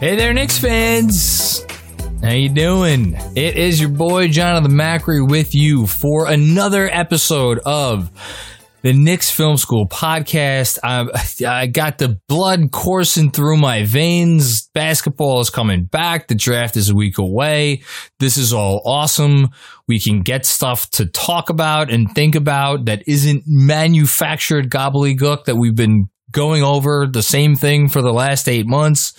Hey there, Knicks fans. How you doing? It is your boy Jonathan Macri with you for another episode of the Knicks Film School podcast. I, I got the blood coursing through my veins. Basketball is coming back. The draft is a week away. This is all awesome. We can get stuff to talk about and think about that isn't manufactured gobbledygook that we've been going over the same thing for the last eight months.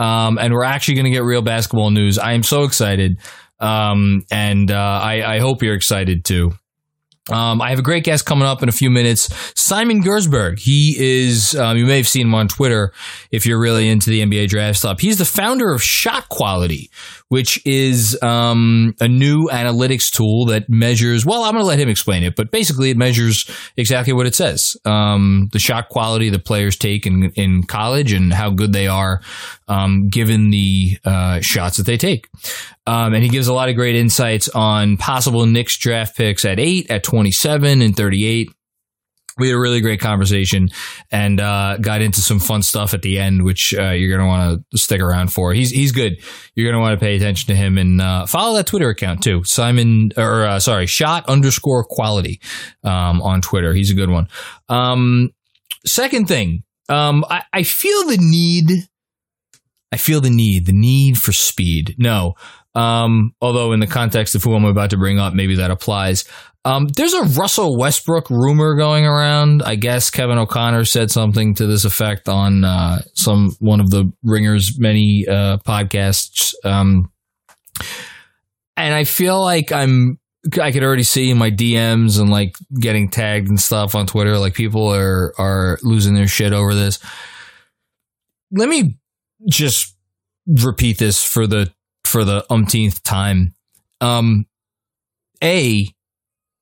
Um, and we're actually going to get real basketball news. I am so excited. Um, and uh, I, I hope you're excited too. Um, I have a great guest coming up in a few minutes. Simon Gerszberg. He is, um, you may have seen him on Twitter if you're really into the NBA draft stuff. He's the founder of Shot Quality, which is um, a new analytics tool that measures, well, I'm going to let him explain it, but basically it measures exactly what it says um, the shot quality the players take in, in college and how good they are um, given the uh, shots that they take. Um, and he gives a lot of great insights on possible Knicks draft picks at 8, at 27, and 38 we had a really great conversation and uh, got into some fun stuff at the end, which uh, you're going to want to stick around for. He's he's good. You're going to want to pay attention to him and uh, follow that Twitter account too, Simon or uh, sorry, shot underscore quality um, on Twitter. He's a good one. Um, second thing, um, I, I feel the need. I feel the need, the need for speed. No, um, although in the context of who I'm about to bring up, maybe that applies. Um, there's a Russell Westbrook rumor going around. I guess Kevin O'Connor said something to this effect on uh, some one of the Ringer's many uh, podcasts. Um, and I feel like I'm I could already see in my DMs and like getting tagged and stuff on Twitter. Like people are are losing their shit over this. Let me just repeat this for the for the umpteenth time. Um, a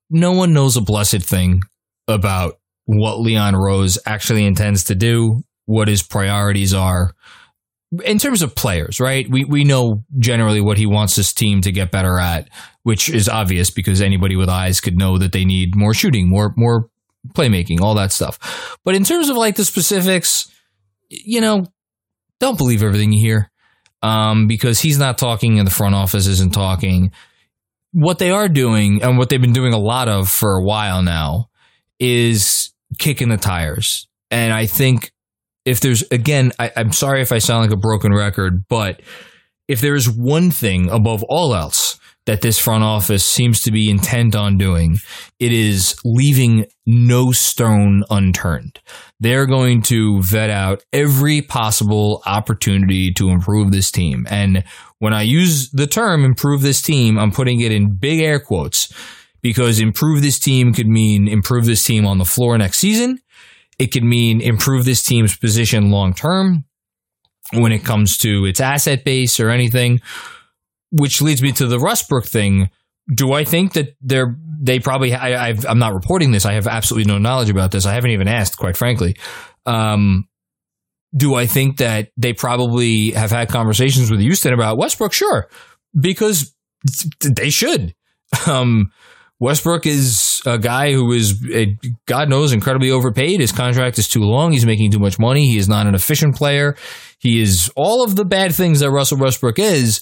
no one knows a blessed thing about what Leon Rose actually intends to do, what his priorities are. In terms of players, right? We we know generally what he wants this team to get better at, which is obvious because anybody with eyes could know that they need more shooting, more more playmaking, all that stuff. But in terms of like the specifics, you know, don't believe everything you hear. Um, because he's not talking and the front office isn't talking what they are doing and what they've been doing a lot of for a while now is kicking the tires. And I think if there's, again, I, I'm sorry if I sound like a broken record, but if there is one thing above all else that this front office seems to be intent on doing, it is leaving no stone unturned. They're going to vet out every possible opportunity to improve this team. And when I use the term improve this team, I'm putting it in big air quotes because improve this team could mean improve this team on the floor next season. It could mean improve this team's position long term when it comes to its asset base or anything, which leads me to the Westbrook thing. Do I think that they're they probably I, i am not reporting this. I have absolutely no knowledge about this. I haven't even asked, quite frankly. Um, do I think that they probably have had conversations with Houston about Westbrook? Sure, because they should. Um, Westbrook is a guy who is, God knows, incredibly overpaid. His contract is too long. He's making too much money. He is not an efficient player. He is all of the bad things that Russell Westbrook is.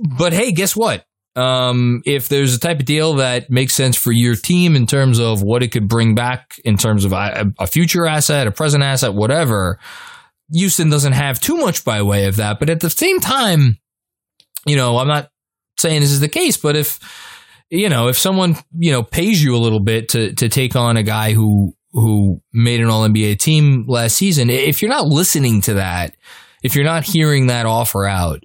But hey, guess what? Um, if there's a type of deal that makes sense for your team in terms of what it could bring back in terms of a, a future asset, a present asset, whatever, Houston doesn't have too much by way of that. But at the same time, you know, I'm not saying this is the case, but if you know, if someone you know pays you a little bit to to take on a guy who who made an All NBA team last season, if you're not listening to that, if you're not hearing that offer out,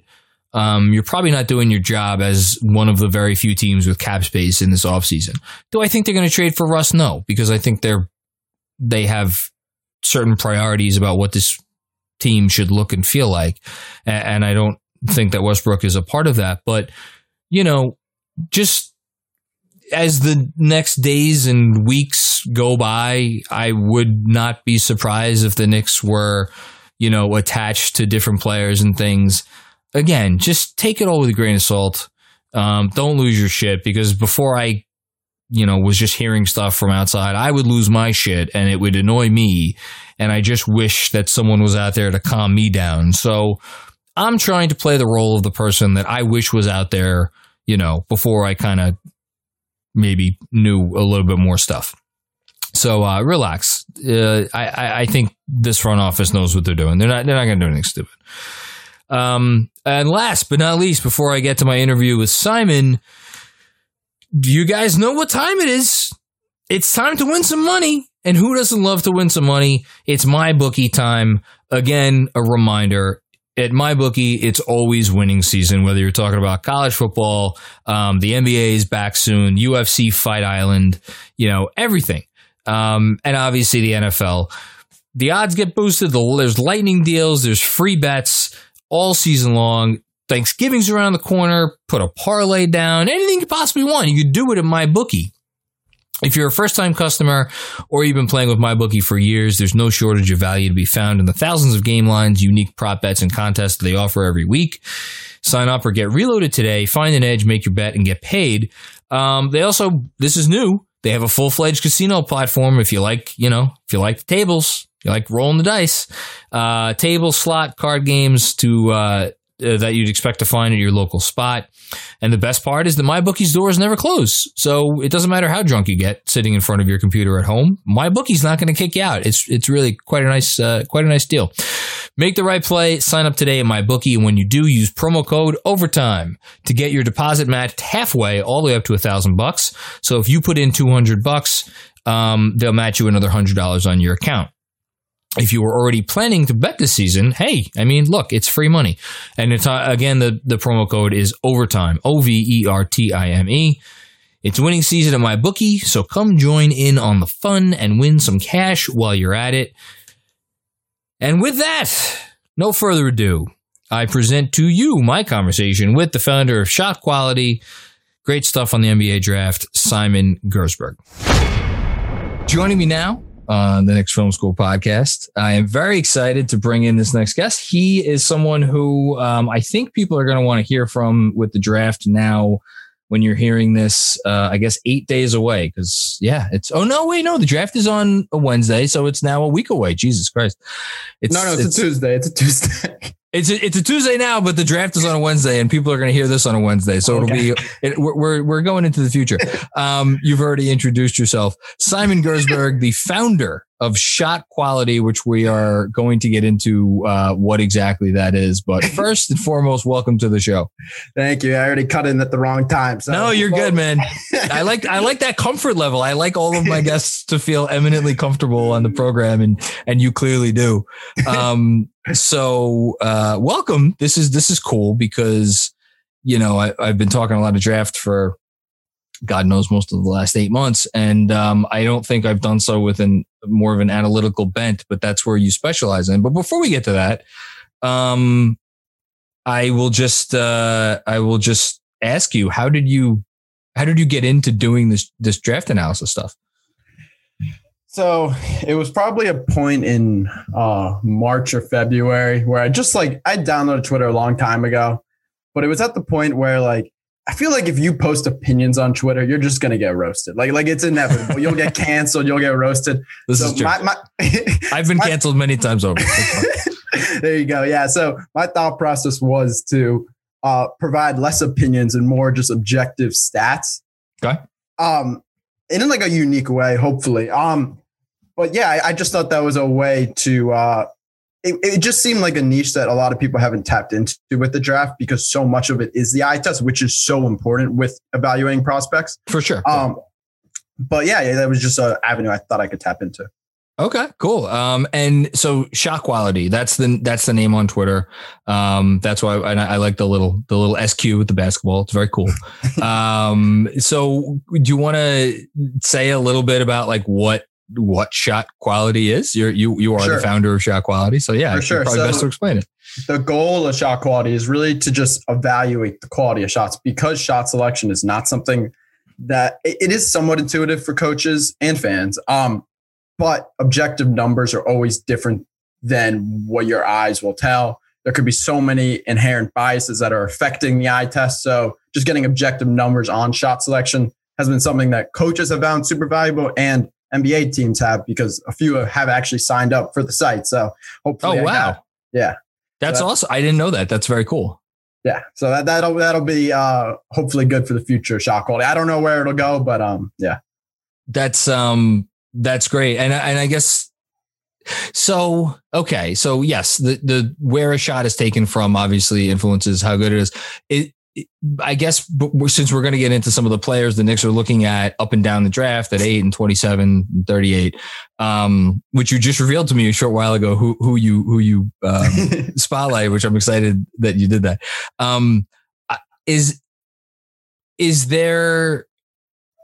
um, you're probably not doing your job as one of the very few teams with cap space in this offseason. Do I think they're going to trade for Russ? No, because I think they're they have certain priorities about what this team should look and feel like, and, and I don't think that Westbrook is a part of that. But you know, just as the next days and weeks go by, I would not be surprised if the Knicks were, you know, attached to different players and things again, just take it all with a grain of salt. Um, don't lose your shit because before I, you know, was just hearing stuff from outside, I would lose my shit and it would annoy me. And I just wish that someone was out there to calm me down. So I'm trying to play the role of the person that I wish was out there, you know, before I kind of maybe knew a little bit more stuff. So uh, relax. Uh, I, I think this front office knows what they're doing. They're not. They're not going to do anything stupid. Um, and last but not least, before I get to my interview with Simon, do you guys know what time it is? It's time to win some money. And who doesn't love to win some money? It's MyBookie time. Again, a reminder at MyBookie, it's always winning season. Whether you're talking about college football, um, the NBA is back soon, UFC Fight Island, you know everything, um, and obviously the NFL. The odds get boosted. There's lightning deals. There's free bets all season long. Thanksgiving's around the corner. Put a parlay down. Anything you possibly want. You could do it at MyBookie. If you're a first time customer or you've been playing with MyBookie for years, there's no shortage of value to be found in the thousands of game lines, unique prop bets, and contests they offer every week. Sign up or get reloaded today. Find an edge, make your bet, and get paid. Um, they also, this is new. They have a full fledged casino platform. If you like, you know, if you like the tables, you like rolling the dice, uh, table, slot, card games to uh, uh, that you'd expect to find at your local spot. And the best part is that MyBookie's doors never close. So it doesn't matter how drunk you get sitting in front of your computer at home. MyBookie's not going to kick you out. It's it's really quite a nice uh, quite a nice deal. Make the right play. Sign up today at MyBookie, and when you do, use promo code Overtime to get your deposit matched halfway, all the way up to a thousand bucks. So if you put in two hundred bucks, um, they'll match you another hundred dollars on your account if you were already planning to bet this season, hey, I mean, look, it's free money. And it's uh, again, the, the promo code is overtime, O V E R T I M E. It's winning season at MyBookie, so come join in on the fun and win some cash while you're at it. And with that, no further ado, I present to you my conversation with the founder of Shot Quality. Great stuff on the NBA draft, Simon Gerszberg. Joining me now on the Knicks Film School podcast. I am very excited to bring in this next guest. He is someone who um, I think people are going to want to hear from with the draft now. When you're hearing this, uh, I guess eight days away, because yeah, it's oh no, wait, no, the draft is on a Wednesday, so it's now a week away. Jesus Christ! It's, no, no, it's, it's a Tuesday. It's a Tuesday. It's a, it's a Tuesday now, but the draft is on a Wednesday, and people are going to hear this on a Wednesday. So okay. it'll be it, we're we're going into the future. Um, you've already introduced yourself, Simon Gerszberg, the founder of Shot Quality, which we are going to get into uh, what exactly that is. But first and foremost, welcome to the show. Thank you. I already cut in at the wrong time. So no, you're good, man. I like I like that comfort level. I like all of my guests to feel eminently comfortable on the program, and and you clearly do. Um, so uh, welcome. This is this is cool because you know I, I've been talking a lot of draft for God knows most of the last eight months. And um, I don't think I've done so with an more of an analytical bent, but that's where you specialize in. But before we get to that, um, I will just uh, I will just ask you how did you how did you get into doing this this draft analysis stuff? So it was probably a point in uh, March or February where I just like I downloaded Twitter a long time ago, but it was at the point where like I feel like if you post opinions on Twitter, you're just gonna get roasted. Like like it's inevitable. You'll get canceled. You'll get roasted. This so is true. My, my I've been my, canceled many times over. there you go. Yeah. So my thought process was to uh, provide less opinions and more just objective stats. Okay. Um, and in like a unique way, hopefully. Um, but yeah, I, I just thought that was a way to uh, it, it just seemed like a niche that a lot of people haven't tapped into with the draft because so much of it is the eye test, which is so important with evaluating prospects. For sure. Um, but yeah, yeah, that was just an avenue I thought I could tap into. Okay, cool. Um, and so shot quality, that's the that's the name on Twitter. Um, that's why I, I like the little the little SQ with the basketball. It's very cool. um, so do you want to say a little bit about like what what shot quality is? You're you you are Sure. the founder of shot quality. So yeah, For it's sure. probably So- best to explain it. the goal of shot quality is really to just evaluate the quality of shots because shot selection is not something that it it is somewhat intuitive for coaches and fans. Um, but objective numbers are always different than what your eyes will tell. There could be so many inherent biases that are affecting the eye test. So just getting objective numbers on shot selection has been something that coaches have found super valuable and NBA teams have because a few have actually signed up for the site. So hopefully, Oh wow. yeah. That's So- awesome. I didn't know that. That's very cool. yeah so that, that'll that'll be uh hopefully good for the future shot quality i don't know where it'll go but um yeah That's um that's great. And I- and I guess so okay. So yes, the the where a shot is taken from obviously influences how good it is. It- I guess since we're going to get into some of the players the Knicks are looking at up and down the draft at 8 and 27 and 38 um which you just revealed to me a short while ago who who you who you um spotlight, which I'm excited that you did that. Um, is is there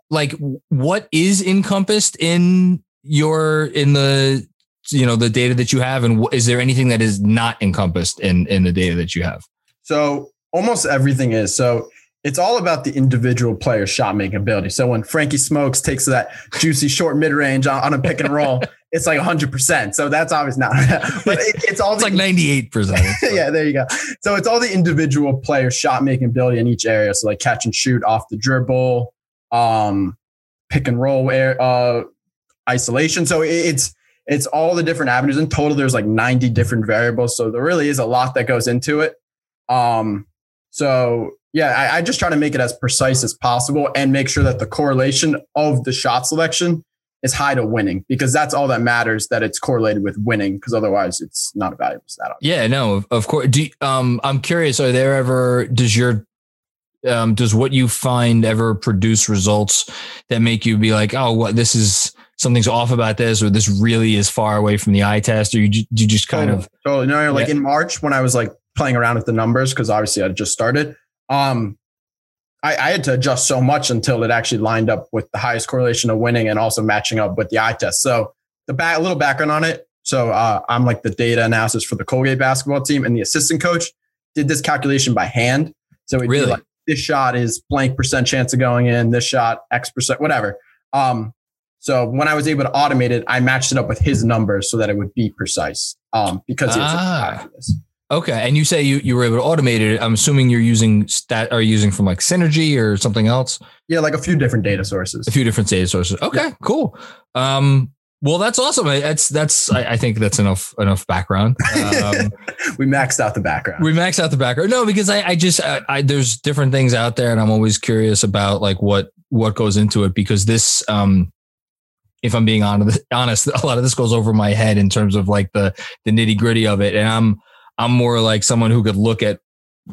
like what is encompassed in your in the you know the data that you have, and is there anything that is not encompassed in in the data that you have? so almost everything is so it's all about the individual player's shot making ability so when frankie smokes takes that juicy short mid-range on, on a pick and roll it's like 100% so that's obviously not but it, it's all It's the like 98 percent. yeah, there you go. So it's all the individual player shot making ability in each area. So like catch and shoot off the dribble, um, pick and roll air, uh, isolation. So it- it's it's all the different avenues. In total, there's like 90 different variables. So there really is a lot that goes into it. Um, so yeah, I, I just try to make it as precise as possible and make sure that the correlation of the shot selection is high to winning because that's all that matters that it's correlated with winning because otherwise it's not a valuable stat. Yeah, no, of, course. Do you- um, I'm curious. Are there ever does your um, does what you find ever produce results that make you be like, oh, what this is something's off about this, or this really is far away from the eye test, or you you just kind of totally. No, like Yeah. in March when I was like playing around with the numbers because obviously I just started. Um, I, I had to adjust so much until it actually lined up with the highest correlation of winning and also matching up with the eye test. So the back, a little background on it. So uh, I'm like the data analysis for the Colgate basketball team, and the assistant coach did this calculation by hand. So we Really? like this shot is blank percent chance of going in. This shot X percent, whatever. Um, so when I was able to automate it, I matched it up with his numbers so that it would be precise. Um, because Ah. Okay. And you say you you were able to automate it. I'm assuming you're using stat are you using from like Synergy or something else. Yeah, like a few different data sources. A few different data sources. Okay, cool. Um, well, that's awesome. That's that's I, I think that's enough enough background. Um, we maxed out the background. We maxed out the background. No, because I, I just, I, I, there's different things out there, and I'm always curious about like what what goes into it. Because this, um, if I'm being honest, honest, a lot of this goes over my head in terms of like the the nitty gritty of it, and I'm I'm more like someone who could look at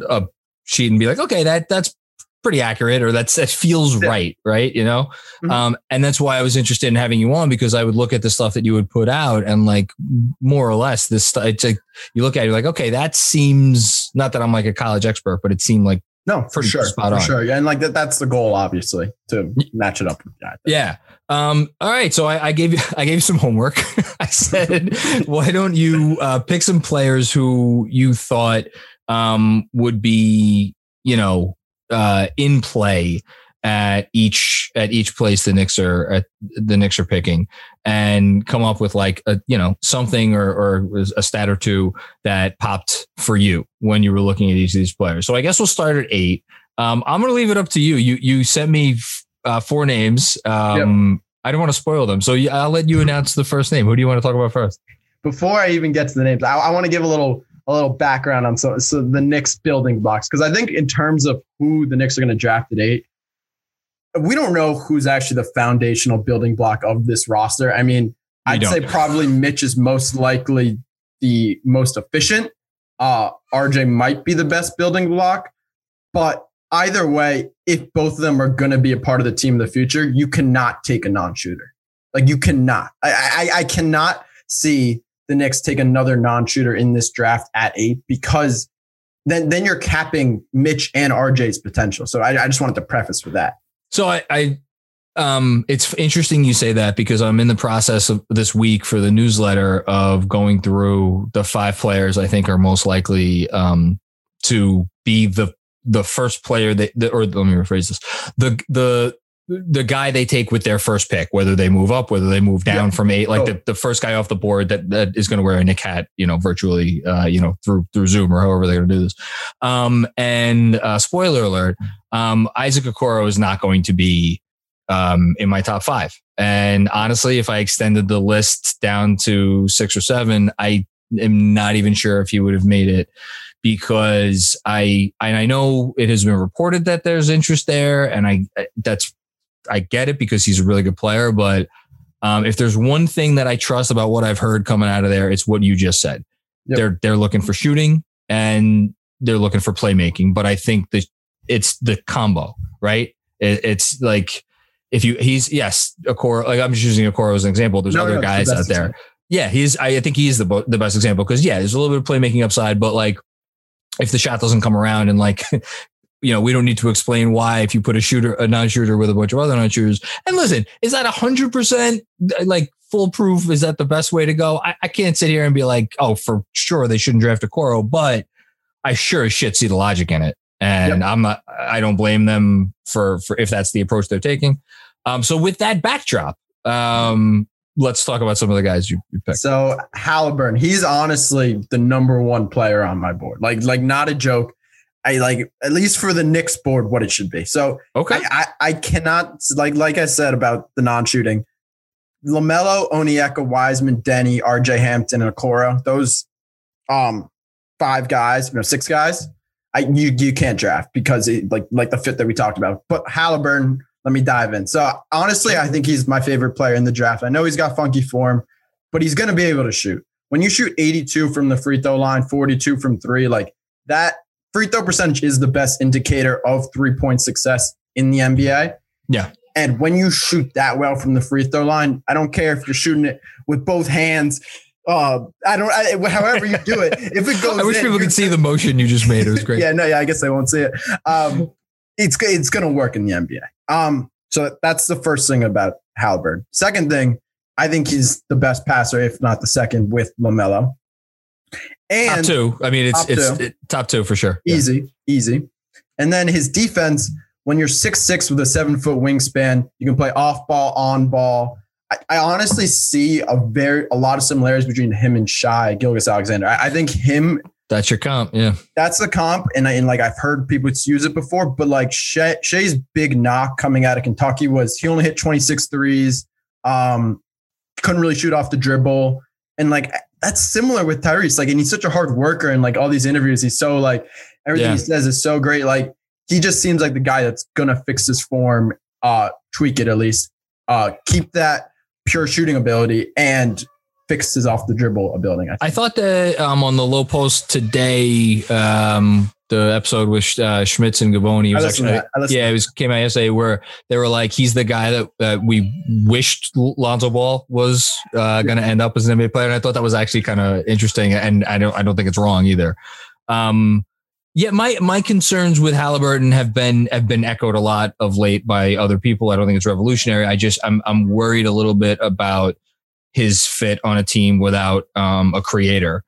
a sheet and be like, okay, that that's pretty accurate, or that's that feels right, right? You know, Mhm. um, and that's why I was interested in having you on because I would look at the stuff that you would put out and like more or less this. It's like you look at it, like, okay, that seems not that I'm like a college expert, but it seemed like no, for sure, spot for on. sure. Yeah, and like that, that's the goal, obviously, to match it up yeah. Um, all right, so I, I gave you I gave you some homework. I said, why don't you uh, pick some players who you thought um, would be you know uh, in play at each at each place the Knicks are at the Knicks are picking, and come up with like a you know something or, or a stat or two that popped for you when you were looking at each of these players. So I guess we'll start at eight. Um, I'm to leave it up to you. You you sent me uh, four names. Um, I don't want to spoil them, so I'll let you announce the first name. Who do you want to talk about first? Before I even get to the names, I, I want to give a little a little background on so so the Knicks building blocks because I think in terms of who the Knicks are going to draft at eight, we don't know who's actually the foundational building block of this roster. I mean, We I'd don't. say probably Mitch is most likely the most efficient. Uh, RJ might be the best building block, but either way, if both of them are going to be a part of the team in the future, you cannot take a non-shooter. Like you cannot. I, I, I cannot see the Knicks take another non-shooter in this draft at eight because then then you're capping Mitch and RJ's potential. So I, I just wanted to preface with that. So I, I um, it's interesting you say that because I'm in the process of this week for the newsletter of going through the five players I think are most likely um, to be the the first player that, or let me rephrase this the the the guy they take with their first pick, whether they move up, whether they move down yeah. from eight, like oh. the, the first guy off the board that, that is going to wear a Knick hat, you know, virtually, uh, you know, through, through Zoom or however they're going to do this. Um, and, uh, spoiler alert, um, Isaac Okoro is not going to be, um, in my top five. And honestly, if I extended the list down to six or seven, I am not even sure if he would have made it because I and I know it has been reported that there's interest there, and I that's I get it because he's a really good player, but um, if there's one thing that I trust about what I've heard coming out of there, it's what you just said. Yep. They're they're looking for shooting and they're looking for playmaking, but I think that it's the combo, right? It, it's like if you he's yes, Okoro. Like I'm just using Okoro as an example. There's no, other no, guys the out there. Example. Yeah, he's. I, think he's the the best example because yeah, there's a little bit of playmaking upside, but like if the shot doesn't come around and like you know, we don't need to explain why if you put a shooter, a non-shooter with a bunch of other non-shooters. And listen, is that a hundred percent like foolproof? Is that the best way to go? I, I, can't sit here and be like, oh, for sure they shouldn't draft Okoro, but I sure as shit see the logic in it. And yep. I'm not, I don't blame them for, for if that's the approach they're taking. Um, so with that backdrop, um, let's talk about some of the guys you, you picked. So Haliburton, he's honestly the number one player on my board. Like, like not a joke. I like at least for the Knicks board what it should be. So okay, I, I, I cannot like like I said about the non-shooting. LaMelo, Onyeka, Wiseman, Deni, RJ Hampton, and Okoro. Those um five guys, you know, six guys. I you you can't draft because it, like like the fit that we talked about. But Haliburton, let me dive in. So honestly, I think he's my favorite player in the draft. I know he's got funky form, but he's going to be able to shoot. When you shoot 82 from the free throw line, 42 from three, like that free throw percentage is the best indicator of three point success in the NBA. Yeah. And when you shoot that well from the free throw line, I don't care if you're shooting it with both hands. Uh, I don't. I, however you do it, if it goes, I wish in, people could see the motion you just made. It was great. yeah, no, yeah. I guess they won't see it. Um, it's it's gonna work in the NBA. Um, so that's the first thing about Haliburton. Second thing, I think he's the best passer, if not the second, with LaMelo. And top two. I mean, it's it's two. It, top two for sure. Easy, yeah. easy. And then his defense, when you're six six with a seven foot wingspan, you can play off ball, on ball. I, I, honestly see a very a lot of similarities between him and Shai Gilgeous-Alexander. I, I, think him. That's your comp, yeah. That's the comp, and, I, and like I've heard people use it before, but like Shai's big knock coming out of Kentucky was he only hit 26 threes, um, couldn't really shoot off the dribble, and like that's similar with Tyrese. Like, and he's such a hard worker, and like all these interviews, he's so like everything yeah. he says is so great. Like, he just seems like the guy that's gonna fix his form, uh, tweak it at least, uh, keep that pure shooting ability, and fixes off the dribble ability. I, I thought that um, on the Lowe Post today, um, the episode with uh, Schmitz and Givony. Was actually, yeah, it was came out yesterday where they were like, he's the guy that uh, we wished Lonzo Ball was uh, going to end up as an NBA player, and I thought that was actually kind of interesting, and I don't I don't think it's wrong either. Um, yeah, my my concerns with Haliburton have been have been echoed a lot of late by other people. I don't think it's revolutionary. I just I'm I'm worried a little bit about his fit on a team without um, a creator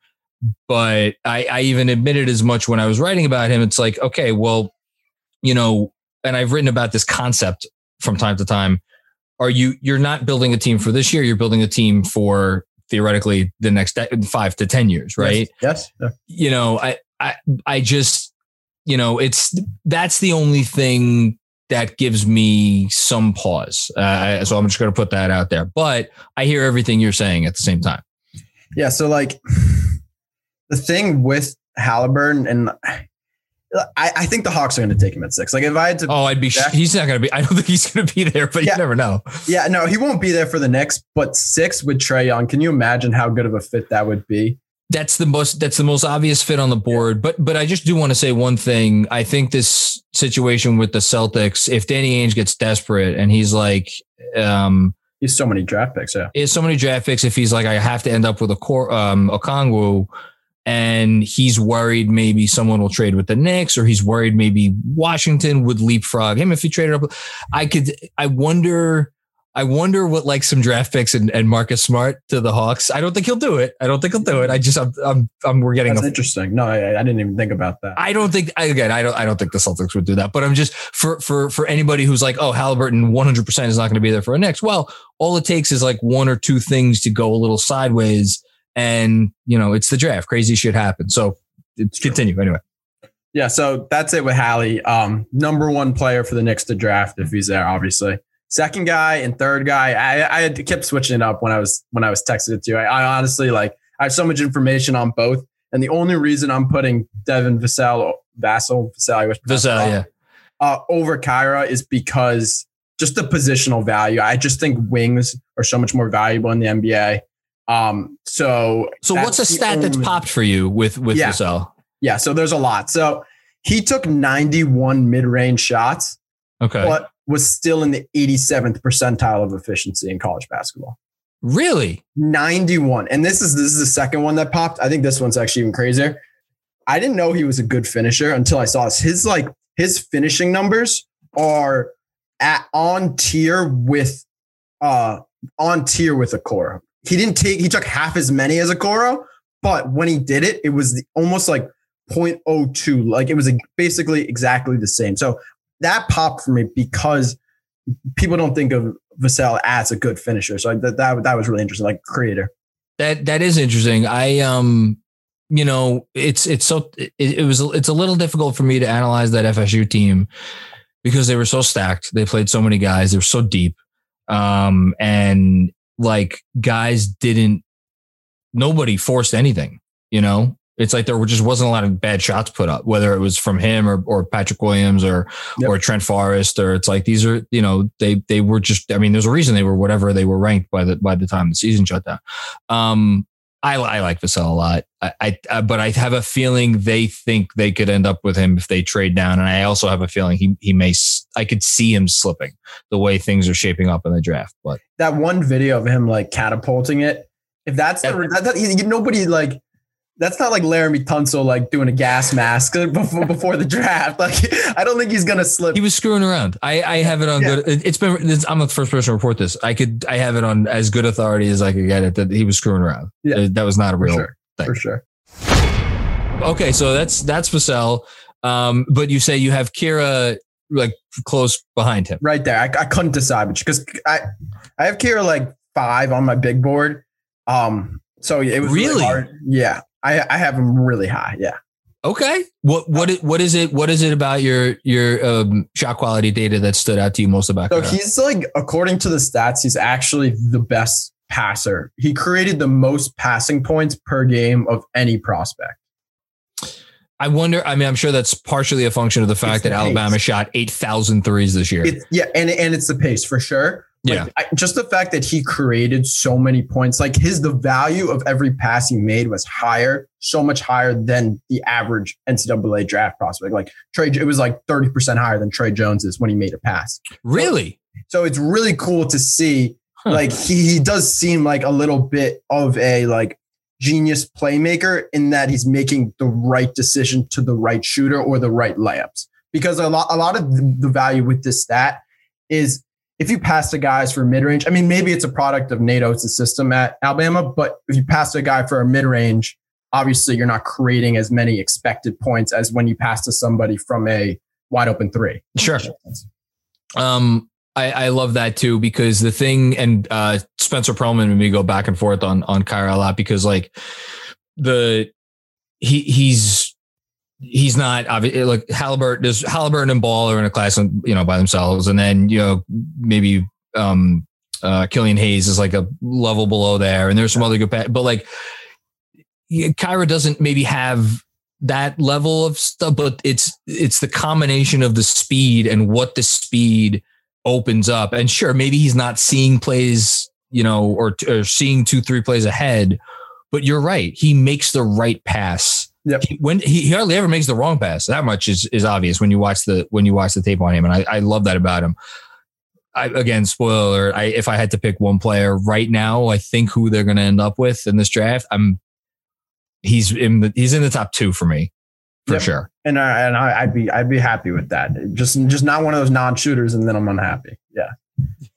but I, I even admitted as much when I was writing about him. It's like, okay, well, you know, and I've written about this concept from time to time. Are you, you're not building a team for this year. You're building a team for theoretically the next five to 10 years, right? Yes. yes. You know, I, I, I just, you know, it's, that's the only thing that gives me some pause. Uh, so I'm just going to put that out there, but I hear everything you're saying at the same time. Yeah. So like, the thing with Haliburton and I, I, think the Hawks are going to take him at six. Like if I had to, oh, I'd be. Back, he's not going to be. I don't think he's going to be there, but yeah, you never know. Yeah, no, he won't be there for the Knicks. But six with Trae Young, can you imagine how good of a fit that would be? That's the most that's the most obvious fit on the board. But but I just do want to say one thing. I think this situation with the Celtics, if Danny Ainge gets desperate and he's like, um, he's so many draft picks. Yeah, is so many draft picks. If he's like, I have to end up with a core um Okongwu, and he's worried maybe someone will trade with the Knicks, or he's worried maybe Washington would leapfrog him if he traded up. I could. I wonder I wonder what like some draft picks and, and Marcus Smart to the Hawks. I don't think he'll do it. I don't think he'll do it. I just I'm I'm, I'm we're getting That's a, interesting. No, I, I, didn't even think about that. I don't think again. I don't I don't think the Celtics would do that. But I'm just for for for anybody who's like, oh, Haliburton 100 percent is not going to be there for a next. Well, all it takes is like one or two things to go a little sideways, and you know it's the draft. Crazy shit happens. So it's continue anyway. Yeah, so that's it with Hallie. Um, number one player for the Knicks to draft if he's there, obviously second guy and third guy. I, I kept switching it up when I was when I was texting it to you. I, I, honestly like I have so much information on both, and the only reason I'm putting Devin Vassell, Vassell, Vassell, Vassell, yeah, uh, over Kira is because just the positional value. I just think wings are so much more valuable in the NBA. Um, so so what's a stat only, that's popped for you with with yeah, Vassell? Yeah, so there's a lot. So he took 91 mid range shots. Okay, but was still in the 87th percentile of efficiency in college basketball. Really? 91. And this is this is the second one that popped. I think this one's actually even crazier. I didn't know he was a good finisher until I saw this. His like his finishing numbers are at on tier with uh on tier with Okoro. He didn't take he took half as many as Okoro, but when he did it, it was the, almost like 0.02. Like it was basically exactly the same. So that popped for me because people don't think of Vassell as a good finisher. So that, that that was really interesting, like creator. That that is interesting. I um you know it's it's so it, it was it's a little difficult for me to analyze that FSU team because they were so stacked. They played so many guys. They were so deep. Um and like guys didn't nobody forced anything, you know? It's like there just wasn't a lot of bad shots put up, whether it was from him or, or Patrick Williams or yep. or Trent Forrest, or it's like these are you know they they were just I mean there's a reason they were whatever they were ranked by the by the time the season shut down. Um, I, I like Vassell a lot, I, I, I, but I have a feeling they think they could end up with him if they trade down, and I also have a feeling he he may I could see him slipping the way things are shaping up in the draft. But that one video of him like catapulting it, if that's that, the, that, that, nobody like that's not like Laremy Tunsil like doing a gas mask before, before the draft. Like I don't think he's gonna slip. He was screwing around. I, I have it on yeah. good. It's been. It's, I'm the first person to report this. I could. I have it on as good authority as I could get it that he was screwing around. Yeah, that was not a real for sure. thing for sure. Okay, so that's that's Vassell. Um, but you say you have Kira like close behind him, right there. I, I couldn't decide because I I have Kira like five on my big board. Um, so it was really, really hard. Yeah, I, I have him really high. Yeah. Okay. What what what is it? What is it about your your um, shot quality data that stood out to you most about? So he's like, according to the stats, he's actually the best passer. He created the most passing points per game of any prospect. I wonder. I mean, I'm sure that's partially a function of the fact the that pace. Alabama shot 8,000 threes this year. It's, yeah, and and it's the pace for sure. Like, yeah. I, just the fact that he created so many points, like his, the value of every pass he made was higher, so much higher than the average NCAA draft prospect. Like Tre, it was like 30% higher than Tre Jones's when he made a pass. Really? So, so it's really cool to see. Huh. Like he, he does seem like a little bit of a like genius playmaker in that he's making the right decision to the right shooter or the right layups. Because a lot, a lot of the value with this stat is if you pass the guys for mid range, I mean, maybe it's a product of Nate Oats' system at Alabama, but if you pass a guy for a mid range, obviously you're not creating as many expected points as when you pass to somebody from a wide open three. Sure. Um, I, I love that too because the thing and uh, Spencer Pearlman and me go back and forth on on Kira a lot because like the he he's he's not obviously like Haliburton. There's Haliburton and Ball are in a class, you know, by themselves, and then you know maybe um uh Killian Hayes is like a level below there, and there's some other good, but like Kira doesn't maybe have that level of stuff, but it's it's the combination of the speed and what the speed opens up. And sure, maybe he's not seeing plays, you know, or, or seeing two, three plays ahead, but you're right. He makes the right pass. Yep. He, when he, he hardly ever makes the wrong pass. That much is is obvious when you watch the when you watch the tape on him, and I, I love that about him. I, again, spoiler. I, if I had to pick one player right now, I think who they're going to end up with in this draft. I'm he's in the he's in the top two for me, for Yep. sure. And I, and I, I'd be I'd be happy with that. Just just not one of those non-shooters, and then I'm unhappy. Yeah.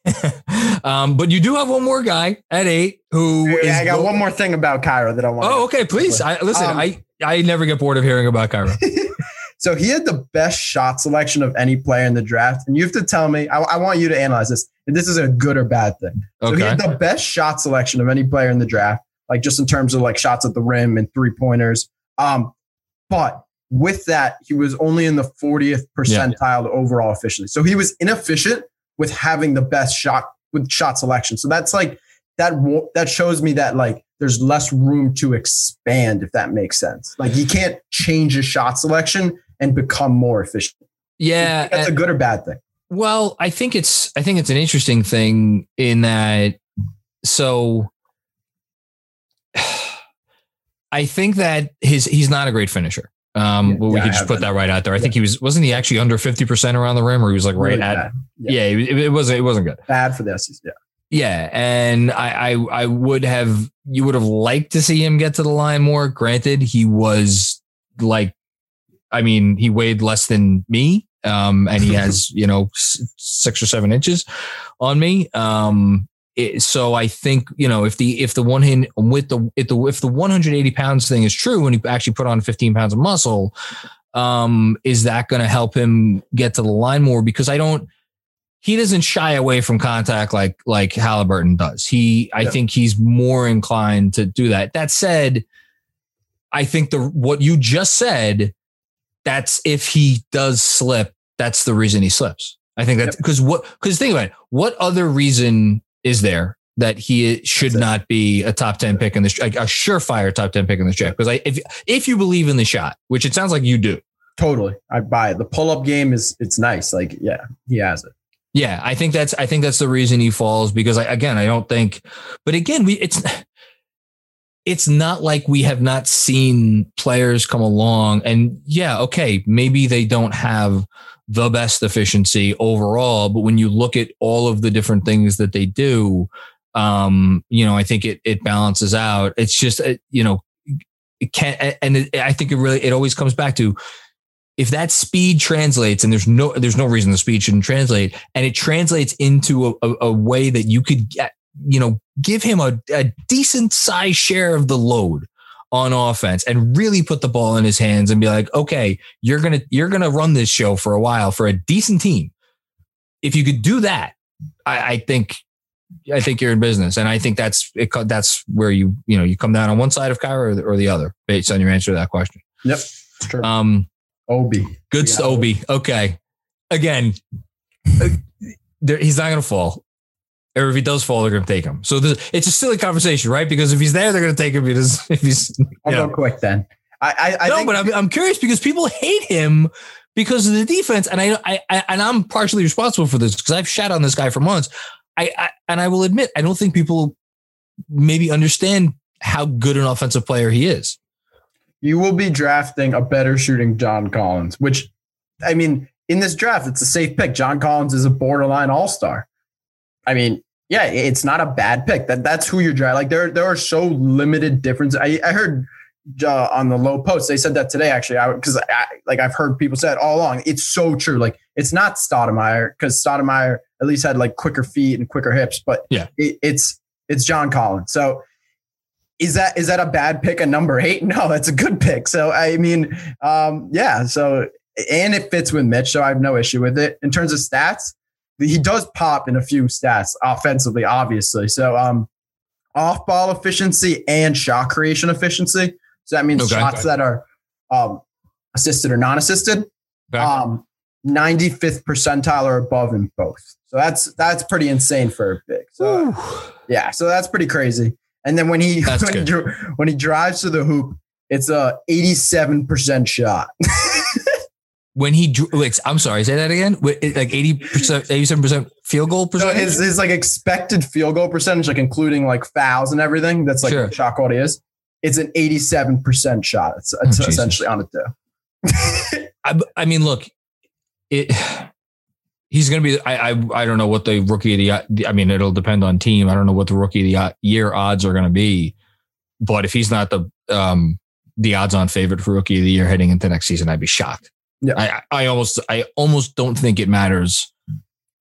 um, but you do have one more guy at eight who is. Yeah, I got go- one more thing about Kira that I want. Oh, okay. Please, I, listen. Um, I I never get bored of hearing about Kira. So he had the best shot selection of any player in the draft, and you have to tell me. I, I want you to analyze this. If this is a good or bad thing. So he had the best shot selection of any player in the draft, like just in terms of like shots at the rim and three pointers. Um, but with that, he was only in the 40th percentile to overall efficiency. So he was inefficient with having the best shot with shot selection. So that's like that. That shows me that like there's less room to expand, if that makes sense. Like he can't change his shot selection and become more efficient. Yeah. That's a good or bad thing. well, I think it's I think it's an interesting thing in that. So, I think that his he's not a great finisher. Um, Yeah, well, we yeah, could just put that right out there. I think he was wasn't he actually under fifty percent around the rim, or he was like right Really at bad. yeah. it, it wasn't it wasn't good. Bad for this. Yeah. Yeah, and I, I I would have you would have liked to see him get to the line more. Granted, he was like, I mean, he weighed less than me, um, and he has you know six or seven inches on me. Um, it, so I think you know if the if the one hand with the if the if the 180 pounds thing is true, and he actually put on 15 pounds of muscle, um, is that going to help him get to the line more? Because I don't he doesn't shy away from contact like like Haliburton does. He I Yeah. think he's more inclined to do that. That said, I think the what you just said, that's if he does slip, that's the reason he slips. I think that's Yep. because what because think about it. What other reason is there that he should That's it. not be a top 10 pick in this like a surefire top 10 pick in this draft? Because I if if you believe in the shot, which it sounds like you do. Totally. I buy it. The pull up game is it's nice. Like, yeah, he has it. Yeah, I think that's I think that's the reason he falls because I again I don't think but again we it's it's not like we have not seen players come along and yeah, okay, maybe they don't have the best efficiency overall, but when you look at all of the different things that they do, um, you know, I think it it balances out. It's just uh, you know, it can't and I think it really it always comes back to if that speed translates and there's no there's no reason the speed shouldn't translate and it translates into a, a, a way that you could get you know give him a, a decent size share of the load on offense and really put the ball in his hands and be like okay you're gonna you're gonna run this show for a while for a decent team if you could do that i, I think I think you're in business, and I think that's it, that's where you you know you come down on one side of Kira or the, or the other based on your answer to that question. Yep. True. Um, Obi. Good Yeah. Okay. Again, uh, he's not going to fall. Or if he does fall, they're going to take him. So the, it's a silly conversation, right? Because if he's there, they're going to take him. Because if he's I'll Yeah. go quick then. I I, I no, think, but I'm, I'm curious because people hate him because of the defense, and I, I, I and I'm partially responsible for this because I've shat on this guy for months. I, I and I will admit I don't think people maybe understand how good an offensive player he is. You will be drafting a better shooting John Collins, which I mean, in this draft, it's a safe pick. John Collins is a borderline all star. I mean, yeah, it's not a bad pick. That that's who you're drafting. Like there, there are so limited difference. I, I heard uh, on the Lowe Post they said that today actually, because I, I, like I've heard people say it all along. It's so true. Like it's not Stoudemire because Stoudemire at least had like quicker feet and quicker hips, but Yeah. it, it's it's John Collins. So is that is that a bad pick? A number eight? No, that's a good pick. So I mean, um, yeah. So and it fits with Mitch, so I have no issue with it. In terms of stats, he does pop in a few stats offensively, obviously. So um, off ball efficiency and shot creation efficiency. So that means Okay. shots that are um, assisted or non-assisted. Okay. Um, 95th percentile or above in both. So that's that's pretty insane for a big. So yeah, so that's pretty crazy. And then when he when he, when he drives to the hoop, it's a 87% shot. When he wait, I'm sorry, say that again. Like 80 percent, 87 percent field goal so percentage. his, his like expected field goal percentage, like including like fouls and everything, that's like Sure. shot quality is. it's an 87% shot. It's, it's Oh, essentially on it too. I, I mean, look, it. He's going to be. I, I I don't know what the rookie of the. I mean, it'll depend on team. I don't know what the rookie of the year odds are going to be, but if he's not the um the odds on favorite for rookie of the year heading into next season, I'd be shocked. Yeah. I I almost I almost don't think it matters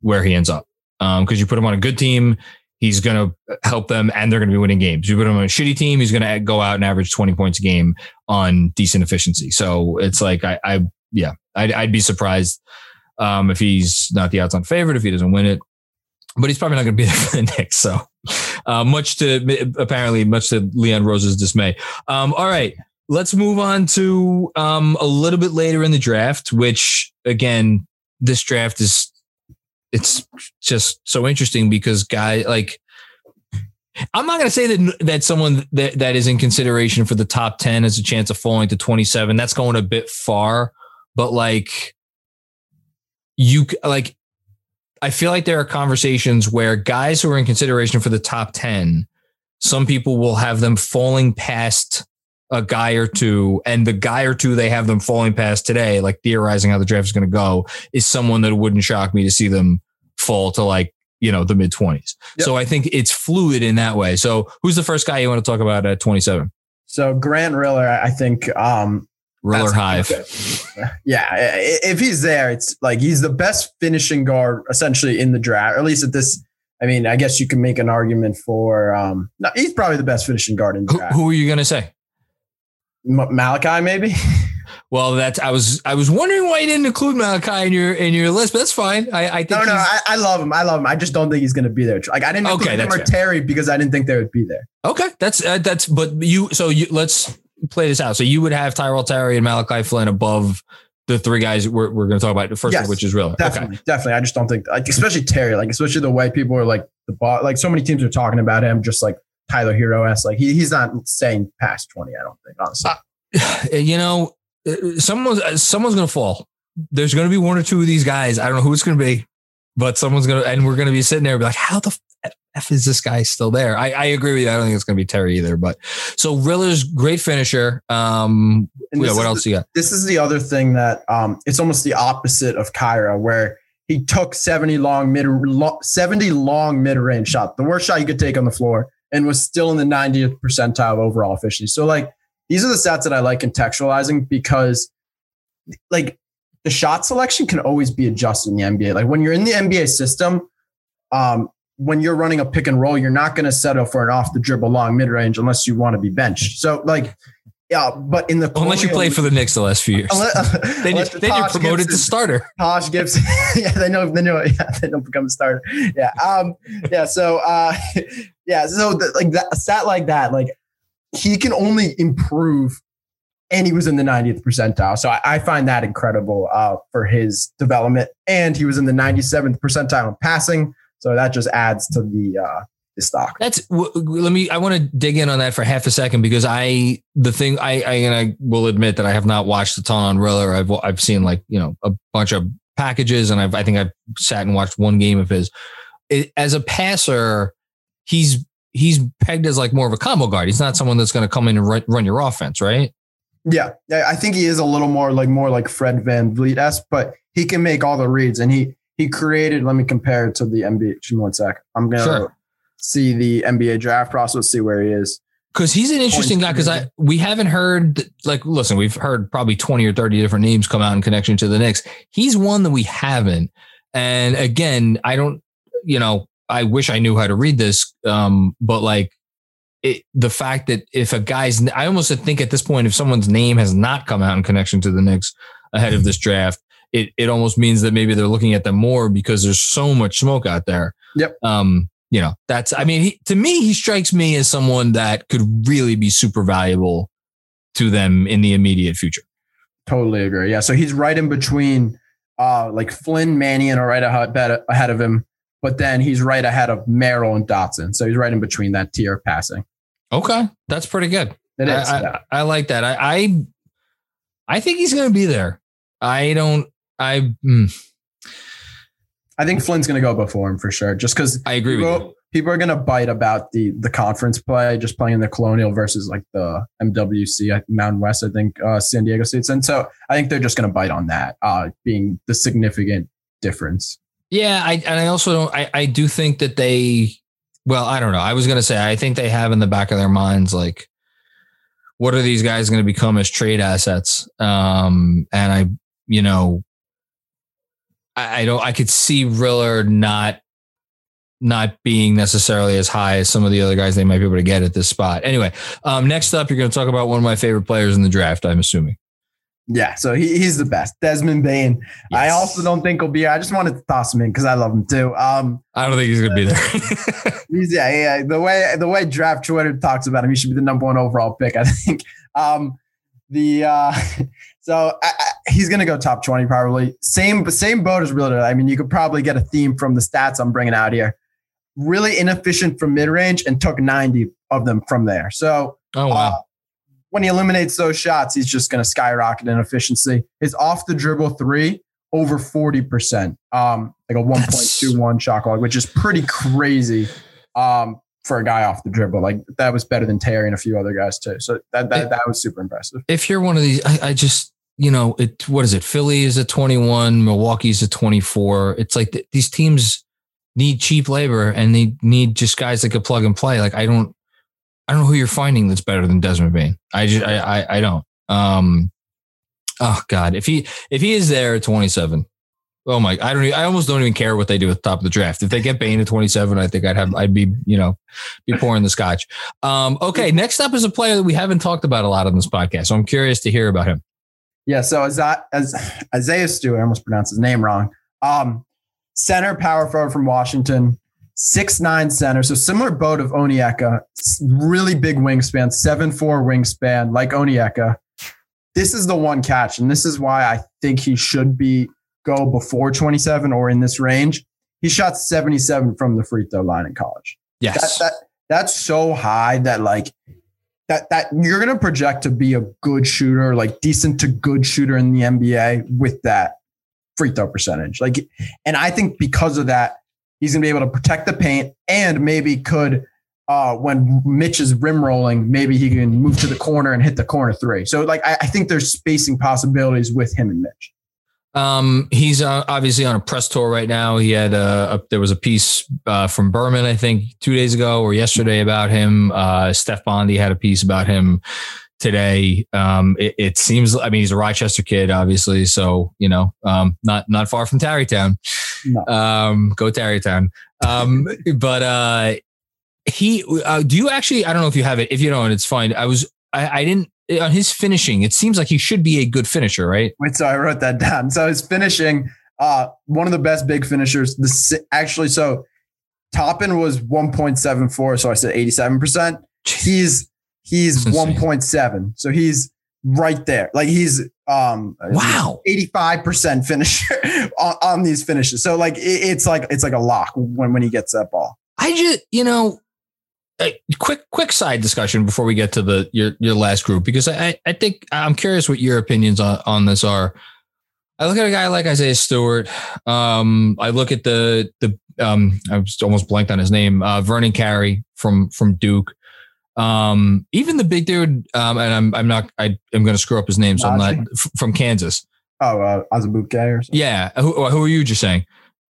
where he ends up um because you put him on a good team. He's going to help them and they're going to be winning games. You put him on a shitty team, he's going to go out and average 20 points a game on decent efficiency. So it's like, I, I yeah, I'd, I'd be surprised um, if he's not the odds on favorite, if he doesn't win it, but he's probably not going to be there for the Knicks. So uh, much to apparently much to Leon Rose's dismay. Um, all right. Let's move on to um, a little bit later in the draft, which again, this draft is it's just so interesting because guy like I'm not going to say that that someone that, that is in consideration for the top 10 has a chance of falling to 27. That's going a bit far, but like you like I feel like there are conversations where guys who are in consideration for the top 10, some people will have them falling past a guy or two, and the guy or two they have them falling past today, like theorizing how the draft is going to go, is someone that wouldn't shock me to see them fall to like, you know, the mid 20s. Yep. So I think it's fluid in that way. So who's the first guy you want to talk about at 27? So Grant Riller, I think um, Riller Hive. yeah, if he's there, it's like he's the best finishing guard essentially in the draft, or at least at this. I mean, I guess you can make an argument for. Um, no, he's probably the best finishing guard in the Who, draft. who are you going to say? M- Malachi, maybe. Well, that's I was I was wondering why you didn't include Malachi in your in your list, but that's fine. I, I think no, no, I, I love him. I love him. I just don't think he's going to be there. Like I didn't Okay, include him or Terry because I didn't think they would be there. Okay, that's uh, that's. But you, so you let's play this out. So you would have Tyrell Terry and Malachi Flynn above the three guys we're, we're going to talk about. The first Yes, one, which is Riller. Okay, Definitely, definitely. I just don't think, like, especially Terry, like, especially the way people are like the ball, like, so many teams are talking about him, just like Tyler Herro s. Like, he, he's not staying past twenty. I don't think, honestly. Uh, you know, uh, someone's uh, someone's going to fall. There's going to be one or two of these guys. I don't know who it's going to be, but someone's going to, and we're going to be sitting there be like, how the f is this guy still there? I, I agree with you. I don't think it's going to be Terry either. But so Riller's great finisher. Um, yeah, what else you got? this is the other thing that um, it's almost the opposite of Kira, where he took 70 long mid lo, 70 long mid range shot, the worst shot you could take on the floor, and was still in the 90th percentile overall efficiency. So like these are the stats that I like contextualizing because like the shot selection can always be adjusted in the NBA. Like when you're in the NBA system, um, when you're running a pick and roll, you're not going to settle for an off the dribble long mid range unless you want to be benched. So like, yeah, but in the Unless you played for the Knicks the last few years, Unless- then, you, then you're promoted to starter. Taj Gibson. yeah, they know. They know. Yeah, they don't become a starter. Yeah. Um. Yeah. So. Uh. Yeah. So the, like that stat like that, like he can only improve, and he was in the 90th percentile. So I, I find that incredible uh, for his development, and he was in the 97th percentile in passing. So that just adds to the uh, the stock. That's w- let me. I want to dig in on that for half a second because I the thing I I, and I will admit that I have not watched a ton on Riller. I've I've seen like you know a bunch of packages and I've I think I've sat and watched one game of his. It, as a passer, he's he's pegged as like more of a combo guard. He's not someone that's going to come in and run, run your offense, right? Yeah, yeah, I think he is a little more like more like Fred VanVleet esque, but he can make all the reads, and he he created. Let me compare it to the NBA. Just one sec. I'm gonna Sure. see the NBA draft process, see where he is. Because he's an interesting guy. Because I we haven't heard like listen, we've heard probably twenty or thirty different names come out in connection to the Knicks. He's one that we haven't. And again, I don't, you know, I wish I knew how to read this. Um, but like it, the fact that if a guy's, I almost think at this point, if someone's name has not come out in connection to the Knicks ahead of this draft, it it almost means that maybe they're looking at them more because there's so much smoke out there. Yep. Um, you know, that's, I mean, he, to me, he strikes me as someone that could really be super valuable to them in the immediate future. Totally agree. Yeah, so he's right in between, uh, like Flynn, Mannion are right ahead ahead of him, but then he's right ahead of Merrill and Dotson. So he's right in between that tier of passing. Okay. That's pretty good. It I. I. I like that. I, I, I think he's going to be there. I don't, I, mm, I think Flynn's gonna go before him for sure, just because I agree with you. people are gonna bite about the the conference play, just playing the Colonial versus like the MWC Mountain West. I think uh, San Diego State's, and so I think they're just gonna bite on that uh, being the significant difference. Yeah, I and I also don't. I I do think that they. Well, I don't know. I was gonna say I think they have in the back of their minds like, what are these guys going to become as trade assets? Um, and I, you know, I, I don't. I could see Riller not not being necessarily as high as some of the other guys they might be able to get at this spot. Anyway, um, next up, you're going to talk about one of my favorite players in the draft. I'm assuming. Yeah, so he, he's the best. Desmond Bane. Yes. I also don't think he'll be. I just wanted to toss him in because I love him too. Um, I don't think he's gonna be there. he's yeah, yeah. The way the way draft Twitter talks about him, he should be the number one overall pick. I think. Um, the uh, so I, I, he's gonna go top twenty probably. Same same boat as Riller. I mean, you could probably get a theme from the stats I'm bringing out here. Really inefficient from mid range and took ninety of them from there. So oh wow. Uh, when he eliminates those shots, he's just going to skyrocket in efficiency. His off the dribble three over 40%, um, like a 1.21 shot log, which is pretty crazy um, for a guy off the dribble. Like that was better than Terry and a few other guys too. So that that, that was super impressive. If you're one of these, I, I just, you know, it, what is it? Philly is at 21, Milwaukee's at 24. It's like th- these teams need cheap labor and they need just guys that could plug and play. Like I don't, I don't know who you're finding that's better than Desmond Bane. I just I I, I don't. Um, oh God, if he if he is there at 27, oh my, I don't. I almost don't even care what they do at the top of the draft. If they get Bane at 27, I think I'd have I'd be you know be pouring the scotch. Um, okay, next up is a player that we haven't talked about a lot on this podcast, so I'm curious to hear about him. Yeah, so as that as Isaiah Stewart, I almost pronounced his name wrong. Um, center power forward from Washington six nine center, so similar boat of Onyeka, really big wingspan, seven four wingspan, like Onyeka. This is the one catch, and this is why I think he should be go before 27 or in this range. He shot 77 from the free throw line in college. Yes. That, that, that's so high that like that that you're gonna project to be a good shooter, like decent to good shooter in the NBA with that free throw percentage. Like, and I think because of that, He's going to be able to protect the paint and maybe could, uh, when Mitch is rim rolling, maybe he can move to the corner and hit the corner three. So, like, I, I think there's spacing possibilities with him and Mitch. Um, he's uh, obviously on a press tour right now. He had a, a there was a piece uh, from Berman, I think, two days ago or yesterday about him. Uh, Steph Bondy had a piece about him today. Um, it, it, seems, I mean, he's a Rochester kid, obviously, so you know, um, not not far from Tarrytown. No. Um, go Tarrytown. Um, but uh, he, uh, do you actually? I don't know if you have it. If you don't, it's fine. I was, I, I didn't on his finishing. It seems like he should be a good finisher, right? Wait, so I wrote that down. So his finishing, uh, one of the best big finishers. The actually, so Toppin was 1.74, so I said 87 percent. He's He's 1.7. So he's right there. Like he's um wow 85% finisher on, on, these finishes. So like it, it's like it's like a lock when when he gets that ball. I just you know quick quick side discussion before we get to the your your last group because I I think I'm curious what your opinions on on this are. I look at a guy like Isaiah Stewart. Um, I look at the the um, I was almost blanked on his name, uh, Vernon Carey from from Duke. Um, even the big dude, um, and I'm I'm not I am going to screw up his name, so I'm not f- from Kansas. Oh, uh, Azubuike or something. Yeah, who, who are you just saying?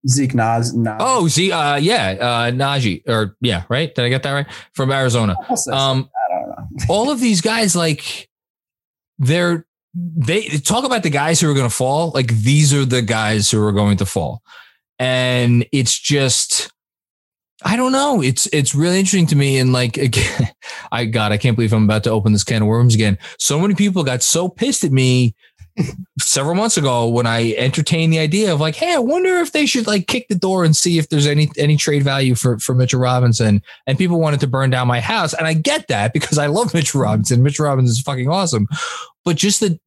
Zeke Naz. Naz. Oh, Z. Uh, yeah, uh, Nnaji, or yeah, right? Did I get that right? From Arizona. Um, all of these guys, like, they're they talk about the guys who are going to fall. Like these are the guys who are going to fall, and it's just I don't know. It's it's really interesting to me, and like again, I God, I can't believe I'm about to open this can of worms again. So many people got so pissed at me several months ago when I entertained the idea of like, hey, I wonder if they should like kick the door and see if there's any any trade value for for Mitchell Robinson. And people wanted to burn down my house, and I get that because I love Mitchell Robinson. Mitchell Robinson is fucking awesome, but just the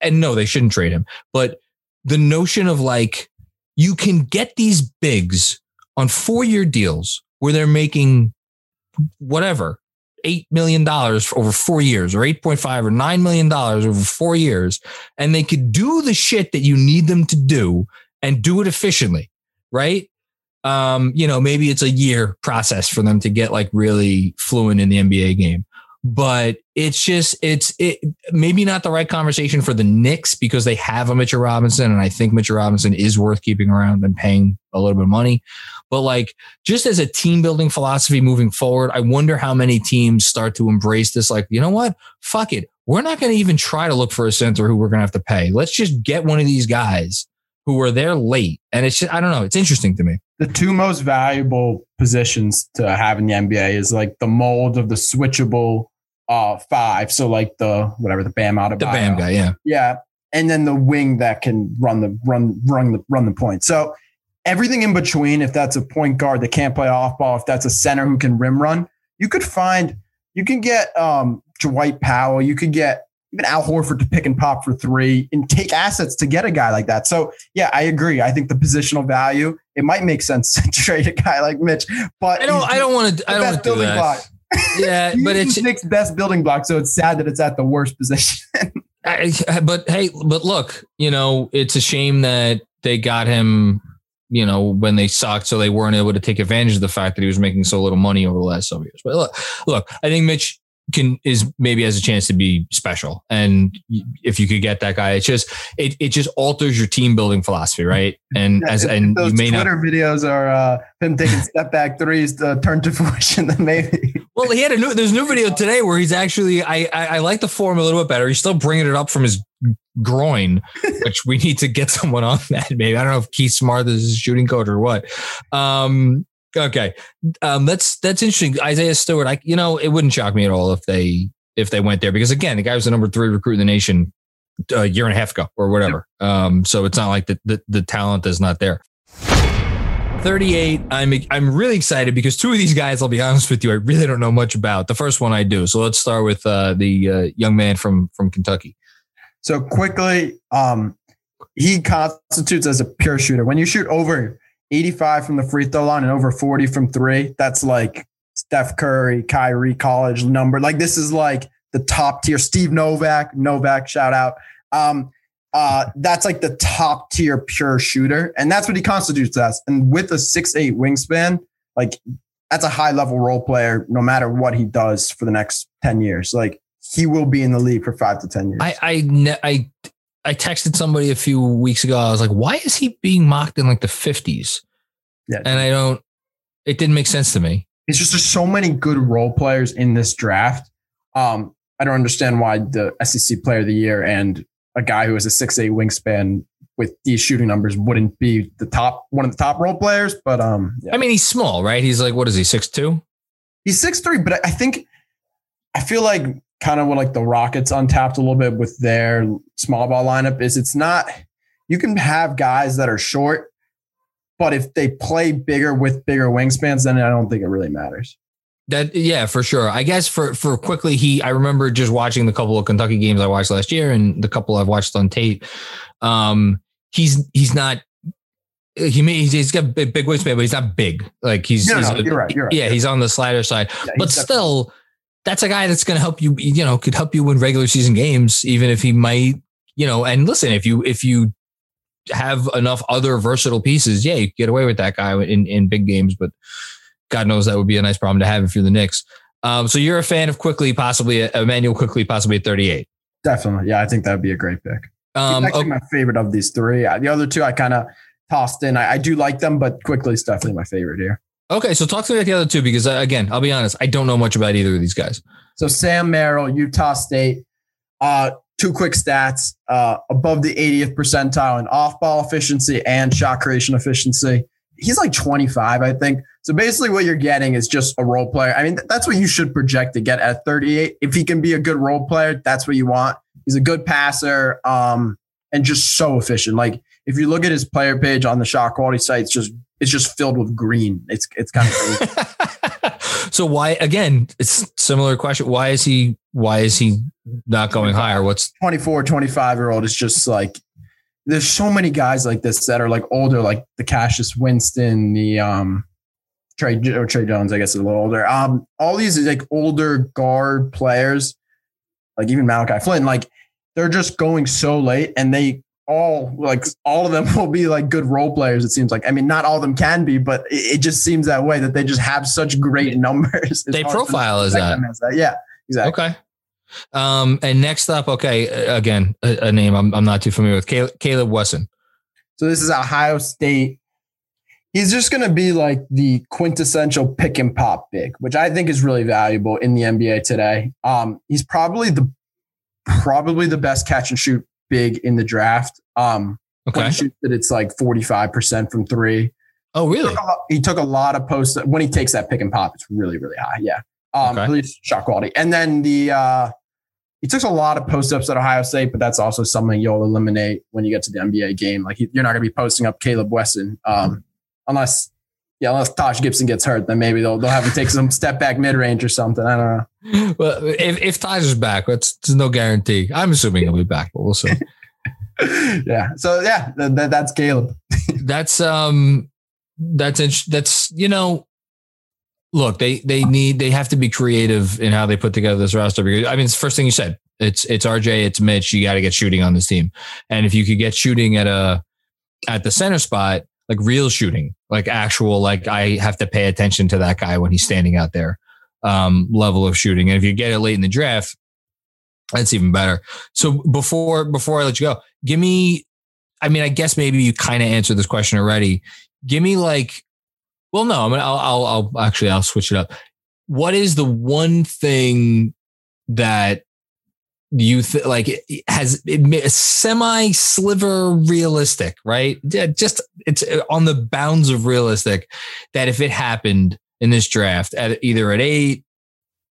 and no, they shouldn't trade him. But the notion of like you can get these bigs on four year deals where they're making whatever, $8 million over four years or 8.5 or $9 million over four years. And they could do the shit that you need them to do and do it efficiently. Right. Um, you know, maybe it's a year process for them to get like really fluent in the NBA game but it's just it's it maybe not the right conversation for the Knicks because they have a Mitchell Robinson and I think Mitchell Robinson is worth keeping around and paying a little bit of money. But like just as a team building philosophy moving forward, I wonder how many teams start to embrace this like, you know what? Fuck it. We're not going to even try to look for a center who we're going to have to pay. Let's just get one of these guys who were there late. And it's just, I don't know, it's interesting to me. The two most valuable positions to have in the NBA is like the mold of the switchable uh five. So like the whatever the Bam out of the Bam guy, yeah, yeah, and then the wing that can run the run run the run the point. So everything in between, if that's a point guard that can't play off ball, if that's a center who can rim run, you could find you can get um Dwight Powell, you could get even Al Horford to pick and pop for three and take assets to get a guy like that. So yeah, I agree. I think the positional value, it might make sense to trade a guy like Mitch, but I don't I don't want to I don't want to do that. Block yeah, but it's six best building block, so it's sad that it's at the worst position. I, but hey, but look, you know, it's a shame that they got him, you know, when they sucked, so they weren't able to take advantage of the fact that he was making so little money over the last several years. But look, look, I think Mitch can is maybe has a chance to be special. And if you could get that guy, it's just it it just alters your team building philosophy, right? And yeah, as and those you may Twitter not videos are uh, him taking step back threes to turn to fruition. Then maybe. Well, he had a new there's a new video today where he's actually I, I I like the form a little bit better. He's still bringing it up from his groin, which we need to get someone on that. Maybe I don't know if Keith Smart is his shooting coach or what. Um, Okay, um, that's that's interesting. Isaiah Stewart, I you know it wouldn't shock me at all if they if they went there because again the guy was the number three recruit in the nation a year and a half ago or whatever. Um, so it's not like the, the the talent is not there. 38. I'm I'm really excited because two of these guys, I'll be honest with you, I really don't know much about. The first one I do. So let's start with uh, the uh, young man from from Kentucky. So Quickley, um, he constitutes as a pure shooter. When you shoot over 85 from the free throw line and over 40 from three. That's like Steph Curry, Kyrie college number. Like this is like the top tier. Steve Novak, Novak, shout out. Um, uh, that's like the top tier pure shooter, and that's what he constitutes as. And with a six eight wingspan, like that's a high level role player, no matter what he does for the next ten years. Like he will be in the league for five to ten years. I I I I texted somebody a few weeks ago. I was like, why is he being mocked in like the 50s? Yeah. And I don't, it didn't make sense to me. It's just there's so many good role players in this draft. Um, I don't understand why the SEC player of the year and a guy who has a six eight wingspan with these shooting numbers wouldn't be the top one of the top role players. But um, yeah. I mean, he's small, right? He's like, what is he, six two? He's six three, but I think I feel like kind of what like the Rockets untapped a little bit with their small ball lineup is it's not you can have guys that are short, but if they play bigger with bigger wingspans, then I don't think it really matters. That yeah, for sure. I guess for for Quickley, he I remember just watching the couple of Kentucky games I watched last year and the couple I've watched on tape. Um, he's he's not he may, he's got big, big wingspan, but he's not big. Like he's, no, he's no, you're right. You're right. Yeah, he's on the slider side, yeah, but still, that's a guy that's going to help you, you know, could help you win regular season games, even if he might, you know, and listen, if you, if you have enough other versatile pieces, yeah, you get away with that guy in, in big games, but God knows that would be a nice problem to have if you're the Knicks. Um, so you're a fan of Quickley, possibly Immanuel Quickley, possibly at 38. Definitely. Yeah. I think that'd be a great pick. Um, actually okay. my favorite of these three. The other two I kind of tossed in. I, I do like them, but Quickley is definitely my favorite here. Okay, so talk to me about the other two because uh, again, I'll be honest, I don't know much about either of these guys. So Sam Merrill, Utah State, uh, two quick stats: uh, above the 80th percentile in off-ball efficiency and shot creation efficiency. He's like 25, I think. So basically, what you're getting is just a role player. I mean, that's what you should project to get at 38. If he can be a good role player, that's what you want. He's a good passer, um, and just so efficient. Like if you look at his player page on the shot quality site, it's just it's just filled with green. It's it's kind of so why again? It's similar question. Why is he why is he not going higher? What's 24, 25 year old is just like there's so many guys like this that are like older, like the Cassius Winston, the um Tre or Tre Jones, I guess is a little older. Um, all these like older guard players, like even Malachi Flynn, like they're just going so late and they all like all of them will be like good role players. It seems like. I mean, not all of them can be, but it, it just seems that way that they just have such great numbers. They profile as that. as that. Yeah, exactly. Okay. Um, and next up, okay, again, a, a name I'm, I'm not too familiar with, Caleb, Caleb Wesson. So this is Ohio State. He's just going to be like the quintessential pick and pop big, which I think is really valuable in the NBA today. Um, he's probably the probably the best catch and shoot big in the draft. Um, when Okay. he shoots it, it's like forty five percent from three. Oh, really? Took a lot- He took a lot of posts when he takes that pick and pop. It's really really high. Yeah, um, Okay. at least shot quality. And then the uh, he took a lot of post ups at Ohio State, but that's also something you'll eliminate when you get to the NBA game. Like he, you're not going to be posting up Caleb Wesson um, unless. Yeah, unless Taj Gibson gets hurt, then maybe they'll they'll have him take some step back mid range or something. I don't know. Well, if, if Tyler's back, that's there's no guarantee. I'm assuming he'll be back, but we'll see. yeah. So yeah, th- th- that's Caleb. that's um that's int- that's you know look they they need they have to be creative in how they put together this roster because i mean it's the first thing you said it's it's rj it's mitch you got to get shooting on this team and if you could get shooting at a at the center spot like real shooting like actual like i have to pay attention to that guy when he's standing out there um level of shooting and if you get it late in the draft that's even better so before before i let you go give me I mean, I guess maybe you kind of answered this question already. Give me like, well, no, I mean, I'll, I'll, I'll actually, I'll switch it up. What is the one thing that you th- like has semi sliver realistic, right? Yeah, Just it's on the bounds of realistic that if it happened in this draft at either at eight,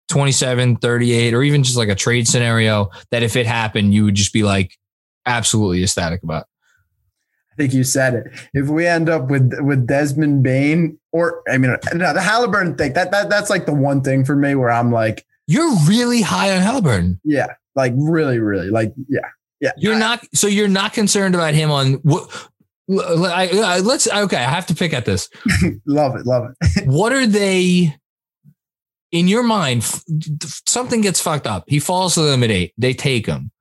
27, 38, or even just like a trade scenario, that if it happened, you would just be like absolutely ecstatic about. I think you said it. If we end up with with Desmond Bane, or I mean, no, the Haliburton thing, that that that's like the one thing for me where I'm like, You're really high on Haliburton. yeah, like really, really, like yeah, yeah. You're not so you're not concerned about him on what I, I, let's okay, I have to pick at this. love it, love it. What are they in your mind? Something gets fucked up. He falls to them at eight. They take him.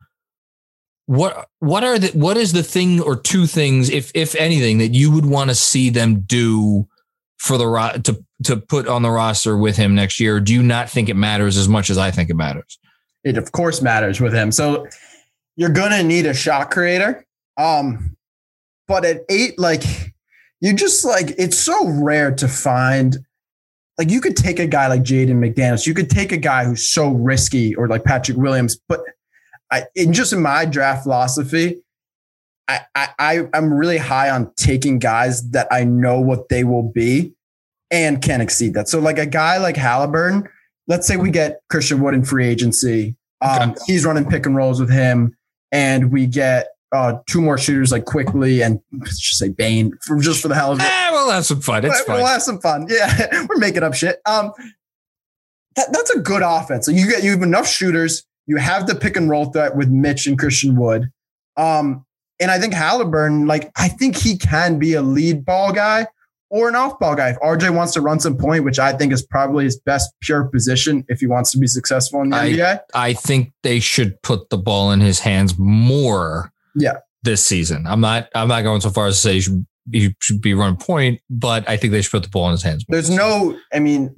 What what are the what is the thing or two things, if if anything, that you would want to see them do for the ro- to to put on the roster with him next year? Do you not think it matters as much as I think it matters? It of course matters with him. So you're gonna need a shot creator. Um, but at eight, like you just like it's so rare to find. Like you could take a guy like Jaden McDaniels, you could take a guy who's so risky, or like Patrick Williams. But I, in just in my draft philosophy, I, I I'm really high on taking guys that I know what they will be and can exceed that. So like a guy like Haliburton, let's say we get Christian Wood in free agency. Um, He's running pick and rolls with him, and we get uh, two more shooters like Quickley and let's just say Bane for just for the hell of it. Eh, we'll have some fun. It's We'll fine. have some fun. Yeah, we're making up shit. Um, that, that's a good offense. So you get you have enough shooters. You have the pick and roll threat with Mitch and Christian Wood. Um, and I think Haliburton, like I think he can be a lead ball guy or an off ball guy. If RJ wants to run some point, which I think is probably his best pure position if he wants to be successful in the I- NBA. I think they should put the ball in his hands more. Yeah. This season, I'm not. I'm not going so far as to say he should, he should be run point, but I think they should put the ball in his hands. more. There's no, I mean,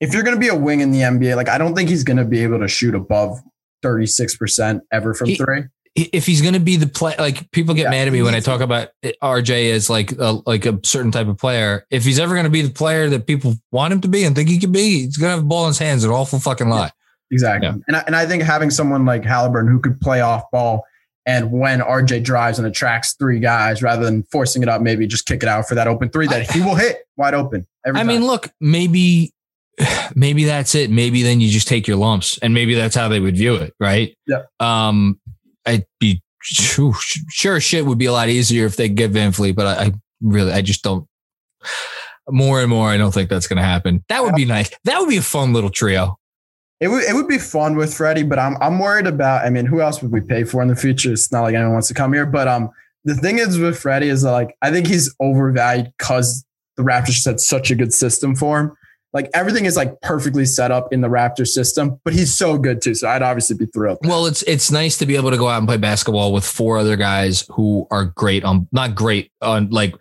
if you're going to be a wing in the NBA, like I don't think he's going to be able to shoot above 36% ever from He- three. if he's going to be the play, like people get Yeah, mad at me when I talk about RJ as like a, like a certain type of player. If he's ever going to be the player that people want him to be and think he can be, he's going to have the ball in his hands. An awful fucking lot. Exactly. Yeah. And, I, and I think having someone like Haliburton who could play off ball and when RJ drives and attracts three guys rather than forcing it up, maybe just kick it out for that open three that he will hit wide open. I time. mean, look, maybe, maybe that's it. Maybe then you just take your lumps, and maybe that's how they would view it, right? Yeah. Um, I'd be sure, sure shit would be a lot easier if they get VanVleet, but I, I really, I just don't. More and more, I don't think that's going to happen. That would be nice. That would be a fun little trio. It would it would be fun with Freddie, but I'm I'm worried about. I mean, who else would we pay for in the future? It's not like anyone wants to come here, but um, the thing is with Freddie is like I think he's overvalued because the Raptors just had such a good system for him. Like everything is like perfectly set up in the Raptors system, but he's so good too. So I'd obviously be thrilled. Well, it's it's nice to be able to go out and play basketball with four other guys who are great on not great on like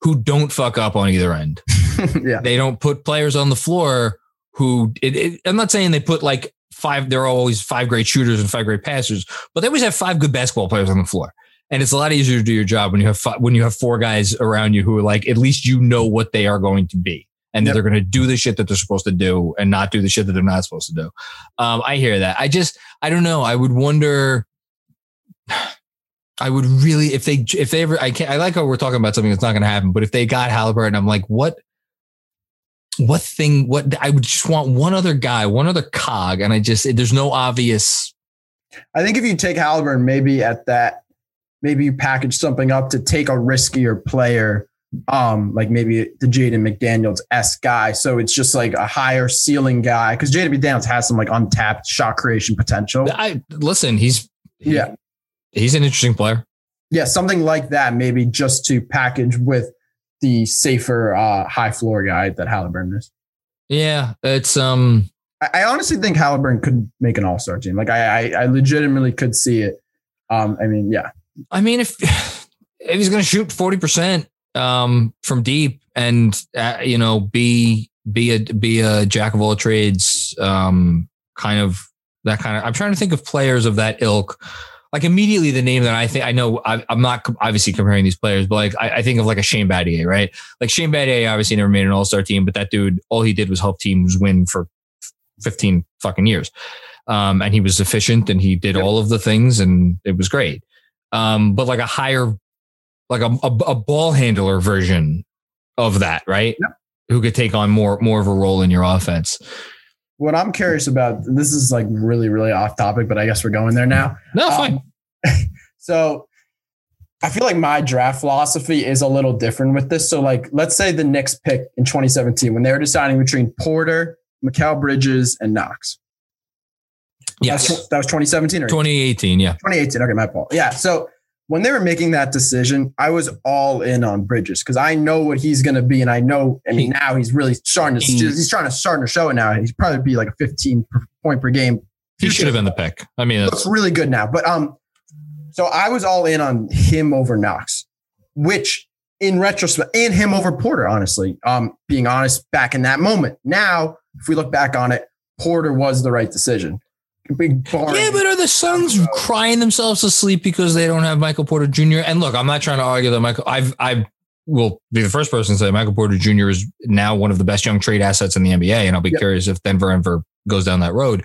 who don't fuck up on either end. yeah. They don't put players on the floor who it, it, I'm not saying they put like five, they're always five great shooters and five great passers, but they always have five good basketball players on the floor. And it's a lot easier to do your job when you have five, when you have four guys around you who are like, at least you know what they are going to be. And Yep. they're going to do the shit that they're supposed to do and not do the shit that they're not supposed to do. Um, I hear that. I just, I don't know. I would wonder. I would really, if they, if they ever, I can't, I like how we're talking about something that's not going to happen, but if they got Haliburton, I'm like, what, what thing, what, I would just want one other guy, one other cog. And I just, there's no obvious, I think if you take Haliburton, maybe at that, maybe you package something up to take a riskier player, um, like maybe the Jaden McDaniels s guy. So it's just like a higher ceiling guy because Jaden McDaniels has some like untapped shot creation potential. I listen, he's, Yeah. he's an interesting player. Yeah, something like that, maybe just to package with the safer uh, high floor guy that Haliburton is. Yeah. It's, um, I, I honestly think Haliburton could make an all star team. Like I, I, I legitimately could see it. Um, I mean, yeah, I mean, if if he's going to shoot forty percent um, from deep and uh, you know be be a be a jack of all trades, um, kind of that kind of. I'm trying to think of players of that ilk. Like immediately, the name that I think I know. I, I'm not obviously comparing these players, but like I, I think of like a Shane Battier, right? Like Shane Battier obviously never made an All Star team, but that dude, all he did was help teams win for 15 fucking years. Um, and he was efficient and he did Yep. all of the things and it was great um, but like a higher, like a, a, a ball handler version of that, right? Yep. Who could take on more more of a role in your offense? What I'm curious about. This is like really, really off topic, but I guess we're going there now. No, Um, fine. So I feel like my draft philosophy is a little different with this. So, like, let's say the Knicks pick in 2017 when they were deciding between Porter, Mikal Bridges, and Knox. yes, That's, that was 2017 or 2018. Yeah, 2018. Okay, my fault. Yeah. So when they were making that decision, I was all in on Bridges because I know what he's going to be, and I know. I mean, now he's really starting to. He's trying to starting to show it now. He's probably be like a 15 per- point game. he should have been the pick. I mean, looks really good now. But um, so I was all in on him over Knox, which in retrospect, and him over Porter, honestly. Um, being honest, back in that moment. Now, if we look back on it, Porter was the right decision. Big bar. yeah. But are the Suns uh, crying themselves to sleep because they don't have Michael Porter Jr.? And look, I'm not trying to argue that Michael. I've I will be the first person to say Michael Porter Jr. is now one of the best young trade assets in the NBA, and I'll be Yep. curious if Denver ever goes down that road.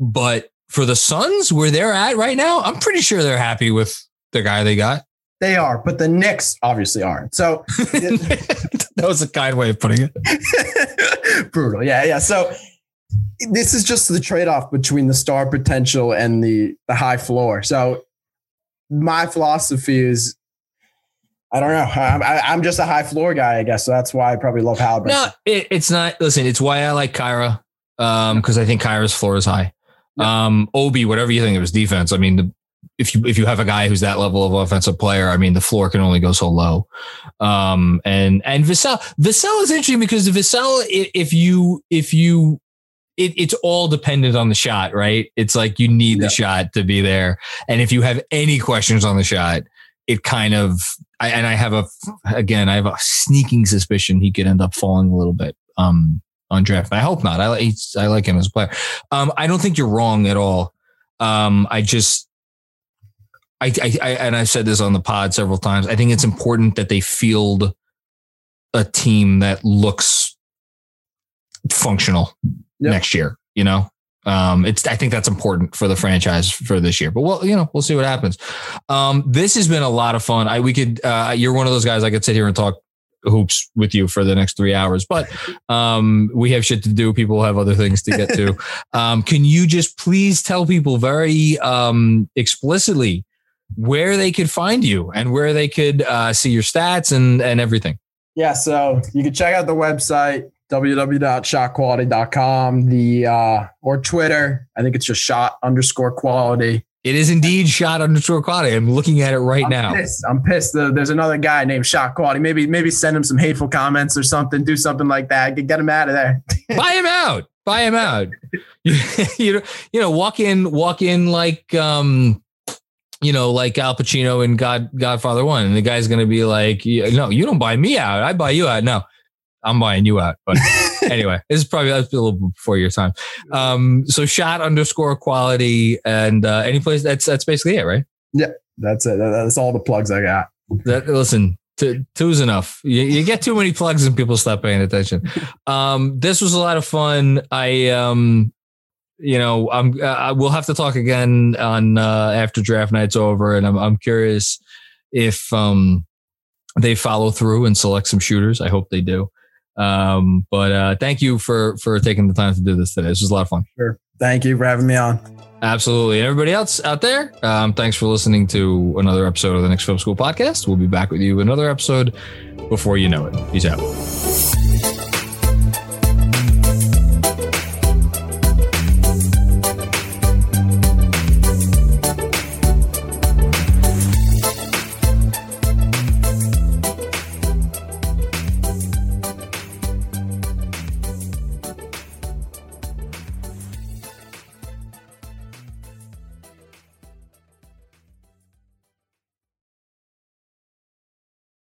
But for the Suns, where they're at right now, I'm pretty sure they're happy with the guy they got. they are, but the Knicks obviously aren't. So that was a kind way of putting it. brutal. Yeah, yeah. So this is just the trade-off between the star potential and the the high floor. So my philosophy is I don't know. I'm, I- I'm just a high floor guy, I guess. So that's why I probably love Haliburton. No, it, it's not. Listen, it's why I like Kira um, because I think Kira's floor is high. Um, Obi, whatever you think of his defense, I mean, the, if you if you have a guy who's that level of offensive player, I mean, the floor can only go so low. Um, and and Vassell, Vassell is interesting because Vassell, if you if you it, it's all dependent on the shot, right? It's like you need Yeah. the shot to be there. And if you have any questions on the shot, it kind of, I, and I have a, again, I have a sneaking suspicion he could end up falling a little bit um, on draft. I hope not. I, like I like him as a player. Um, I don't think you're wrong at all. Um, I just, I, I, I, and I've said this on the pod several times. I think it's important that they field a team that looks functional Yep. next year. You know, um, it's I think that's important for the franchise for this year. But well, you know, we'll see what happens. Um, this has been a lot of fun. I we could uh, you're one of those guys I could sit here and talk hoops with you for the next three hours, but um, we have shit to do. People have other things to get to. um, can you just please tell people very um, explicitly where they could find you and where they could uh, see your stats and and everything? Yeah, so you can check out the website www.shotquality.com, the uh, or Twitter. I think it's just shot underscore quality. It is indeed shot underscore quality. I'm looking at it right I'm now. Pissed. I'm pissed. There's another guy named Shot Quality. Maybe maybe send him some hateful comments or something. Do something like that. Get, get him out of there. Buy him out. Buy him out. you, you know, walk in, walk in like um, you know, like Al Pacino in God Godfather One, and the guy's gonna be like, "No, you don't buy me out. I buy you out." No, I'm buying you out. But anyway, this is probably that's a little before your time. Um, so shot underscore quality, and uh, any place that's that's basically it, right? Yeah, that's it. That's all the plugs I got. That listen, two, two's enough. You, you get too many plugs and people stop paying attention. Um, this was a lot of fun. I um, you know, I'm uh, we'll have to talk again on uh, after draft night's over, and I'm I'm curious if um they follow through and select some shooters. I hope they do. Um, but uh, thank you for for taking the time to do this today. This was a lot of fun. Sure. Thank you for having me on. Absolutely. Everybody else out there, um, thanks for listening to another episode of the Knicks Film School podcast. We'll be back with you another episode before you know it. Peace out.